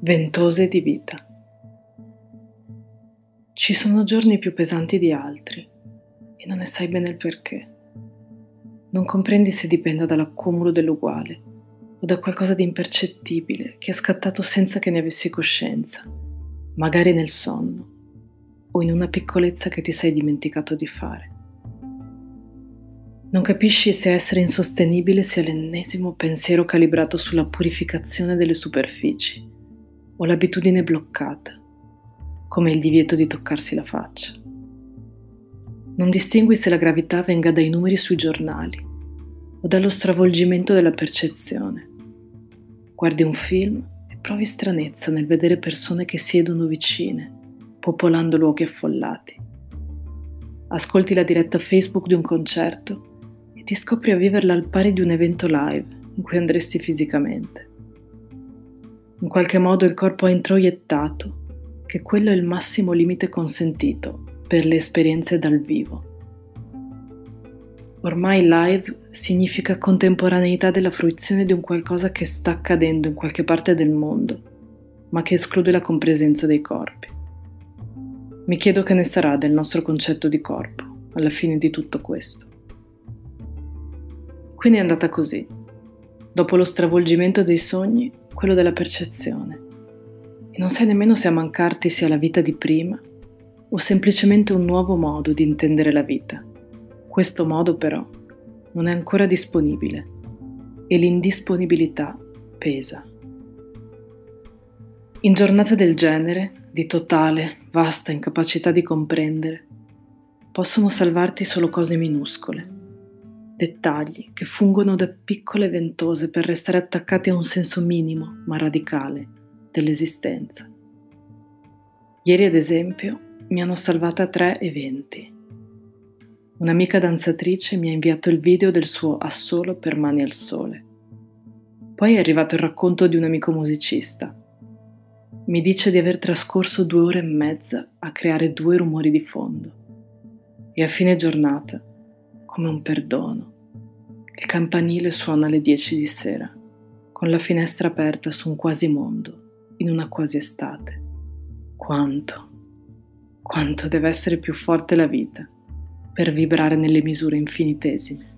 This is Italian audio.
Ventose di vita. Ci sono giorni più pesanti di altri e non ne sai bene il perché. Non comprendi se dipenda dall'accumulo dell'uguale o da qualcosa di impercettibile che è scattato senza che ne avessi coscienza, magari nel sonno o in una piccolezza che ti sei dimenticato di fare. Non capisci se essere insostenibile sia l'ennesimo pensiero calibrato sulla purificazione delle superfici o l'abitudine bloccata, come il divieto di toccarsi la faccia. Non distingui se la gravità venga dai numeri sui giornali o dallo stravolgimento della percezione. Guardi un film e provi stranezza nel vedere persone che siedono vicine, popolando luoghi affollati. Ascolti la diretta Facebook di un concerto e ti scopri a viverla al pari di un evento live in cui andresti fisicamente. In qualche modo il corpo ha introiettato che quello è il massimo limite consentito per le esperienze dal vivo. Ormai live significa contemporaneità della fruizione di un qualcosa che sta accadendo in qualche parte del mondo, ma che esclude la compresenza dei corpi. Mi chiedo che ne sarà del nostro concetto di corpo alla fine di tutto questo. Quindi è andata così. Dopo lo stravolgimento dei sogni, quello della percezione. E non sai nemmeno se a mancarti sia la vita di prima o semplicemente un nuovo modo di intendere la vita. Questo modo però non è ancora disponibile e l'indisponibilità pesa. In giornate del genere, di totale, vasta incapacità di comprendere, possono salvarti solo cose minuscole dettagli che fungono da piccole ventose per restare attaccati a un senso minimo ma radicale dell'esistenza. Ieri, ad esempio, mi hanno salvata tre eventi. Un'amica danzatrice mi ha inviato il video del suo assolo per mani al sole. Poi è arrivato il racconto di un amico musicista. Mi dice di aver trascorso due ore e mezza a creare due rumori di fondo. E a fine giornata come un perdono. Il campanile suona alle dieci di sera, con la finestra aperta su un quasi mondo, in una quasi estate. Quanto, quanto deve essere più forte la vita per vibrare nelle misure infinitesime.